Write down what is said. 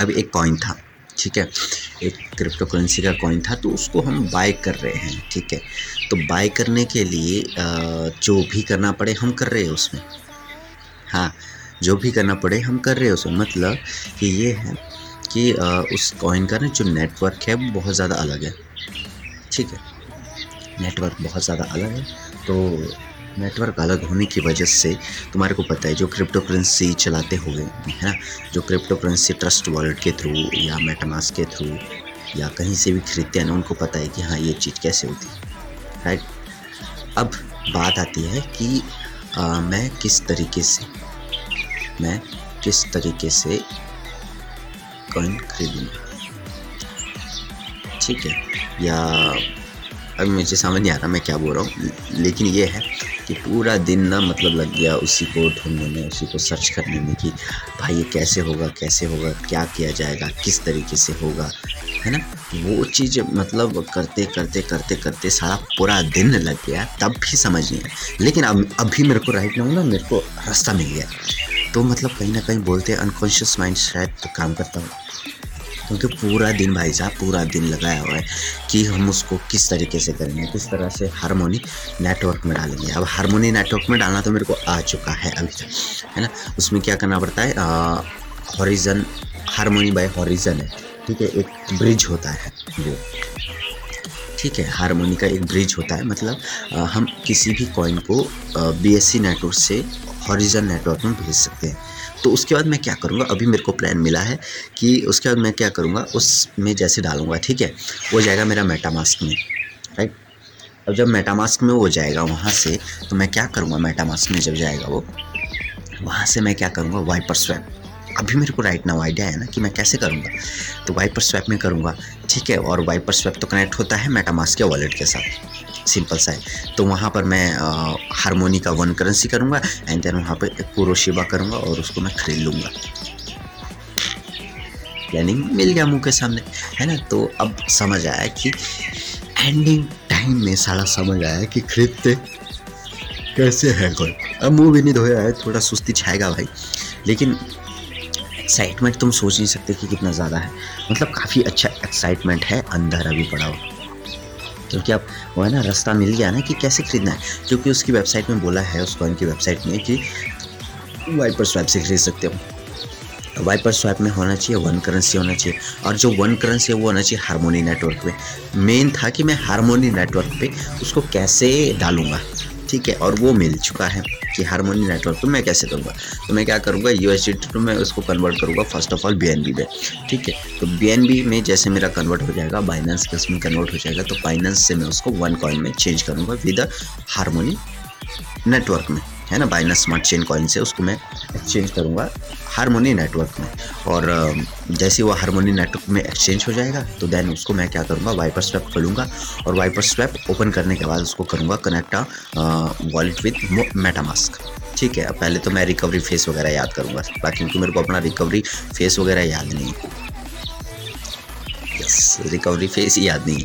अब एक कॉइन था, ठीक है? एक क्रिप्टो करेंसी का कॉइन था तो उसको हम बाय कर रहे हैं, ठीक है? तो बाय करने के लिए जो भी करना पड़े, हम कर रहे हैं उसमें। हाँ जो भी करना पड़े, हम कर रहे हैं उसमें। मतलब कि ये है कि उस कॉइन का ना जो नेटवर्क है, वो बहुत ज़्यादा अलग है, ठीक है? नेटवर्क बहुत ज़्यादा अलग है तो नेटवर्क अलग होने की वजह से तुम्हारे को पता है जो क्रिप्टो करेंसी चलाते हुए है ना? जो क्रिप्टो करेंसी ट्रस्ट वॉलेट के थ्रू या मेटामास के थ्रू या कहीं से भी खरीदते हैं ना उनको पता है कि हाँ ये चीज़ कैसे होती है राइट अब बात आती है कि आ, मैं किस तरीके से मैं किस तरीके से कॉइन खरीदूँगा? ठीक है? या अभी मुझे समझ नहीं आ रहा मैं क्या बोल रहा हूँ लेकिन ये है कि पूरा दिन ना मतलब लग गया उसी को ढूँढने में, उसी को सर्च करने में कि भाई ये कैसे होगा कैसे होगा, क्या किया जाएगा, किस तरीके से होगा, है ना? वो चीज़ मतलब करते करते करते करते सारा पूरा दिन लग गया, तब भी समझ नहीं आया। लेकिन अब, अभी मेरे को राइट ना मेरे को रास्ता मिल गया। तो मतलब कहीं ना कहीं बोलते हैं अनकॉन्शियस माइंड शायद तो काम करता हूँ क्योंकि पूरा दिन भाई साहब पूरा दिन लगाया हुआ है कि हम उसको किस तरीके से करेंगे किस तरह से हारमोनी नेटवर्क में डालेंगे। अब हारमोनी नेटवर्क में डालना तो मेरे को आ चुका है अभी तक है ना? उसमें क्या करना पड़ता है? हॉरिजन हारमोनी बाय हॉरिजन है ठीक है? एक ब्रिज होता है जो ठीक है? हारमोनी का एक ब्रिज होता है मतलब आ, हम किसी भी कॉइन को बी एस नेटवर्क से हॉरिजन नेटवर्क में भेज सकते हैं। तो उसके बाद मैं क्या करूँगा? अभी मेरे को प्लान मिला है कि उसके बाद मैं क्या करूँगा? उसमें जैसे डालूँगा, ठीक है? वो जाएगा मेरा मेटामास्क में राइट अब जब मेटामास्क में वो जाएगा वहाँ से तो मैं क्या करूँगा? मेटामास्क में जब जाएगा वो, वहाँ से मैं क्या करूँगा? वाइपर स्वैप अभी मेरे को राइट नाउ आइडिया है ना कि मैं कैसे करूँगा? तो वाइपर स्वैप में करूँगा, ठीक है? और वाइपर स्वैप तो कनेक्ट होता है मेटामास्क के वॉलेट के साथ। सिंपल सा है। तो वहाँ पर मैं हारमोनी का वन करेंसी करूँगा एंड देन वहाँ पर कुरोशिबा करूँगा और उसको मैं खरीद लूँगा। प्लानिंग मिल गया मुँह के सामने, है ना? तो अब समझ आया कि एंडिंग टाइम में सारा समझ आया कि खरीदते कैसे है कोई। अब मुँह भी नहीं धोया है, थोड़ा सुस्ती छाएगा भाई। लेकिन एक्साइटमेंट तुम सोच नहीं सकते कि कितना ज़्यादा है। मतलब काफ़ी अच्छा एक्साइटमेंट है अंदर अभी पड़ा हुआ। क्योंकि आप वो है ना, रास्ता मिल गया ना कि कैसे खरीदना है? क्योंकि उसकी वेबसाइट में बोला है, उस कॉइन की वेबसाइट में कि वाइपर स्वैप से खरीद सकते हो। वाइपर स्वैप में होना चाहिए वन करेंसी होना चाहिए। और जो वन करेंसी है, वो होना चाहिए हारमोनी नेटवर्क पे। मेन था कि मैं हारमोनी नेटवर्क पे उसको कैसे डालूँगा? ठीक है, और वो मिल चुका है कि हारमोनी नेटवर्क तो मैं कैसे करूँगा? तो मैं क्या करूँगा यू एस टू मैं उसको कन्वर्ट करूँगा first of all B N B में, ठीक है? तो बी एन बी में जैसे मेरा कन्वर्ट हो जाएगा बाइनेंस के उसमें कन्वर्ट हो जाएगा तो बाइनेंस से मैं उसको वन कॉइन में चेंज करूँगा विद हारमोनी नेटवर्क में, है ना? बाइनस स्मार्ट चेन कॉइन से उसको मैं एक्सचेंज करूँगा। हारमोनी नेटवर्क में। और जैसे वो हारमोनी नेटवर्क में एक्सचेंज हो जाएगा तो देन उसको मैं क्या करूँगा वाइपर स्वैप खोलूँगा। और वाइपर स्वैप ओपन करने के बाद उसको करूँगा कनेक्ट वॉलेट विथ मेटामास्क ठीक है पहले तो मैं रिकवरी फेस वगैरह याद करूँगा, बाकी क्योंकि मेरे को अपना रिकवरी फेस वगैरह याद नहीं। यस रिकवरी फेस ही याद नहीं।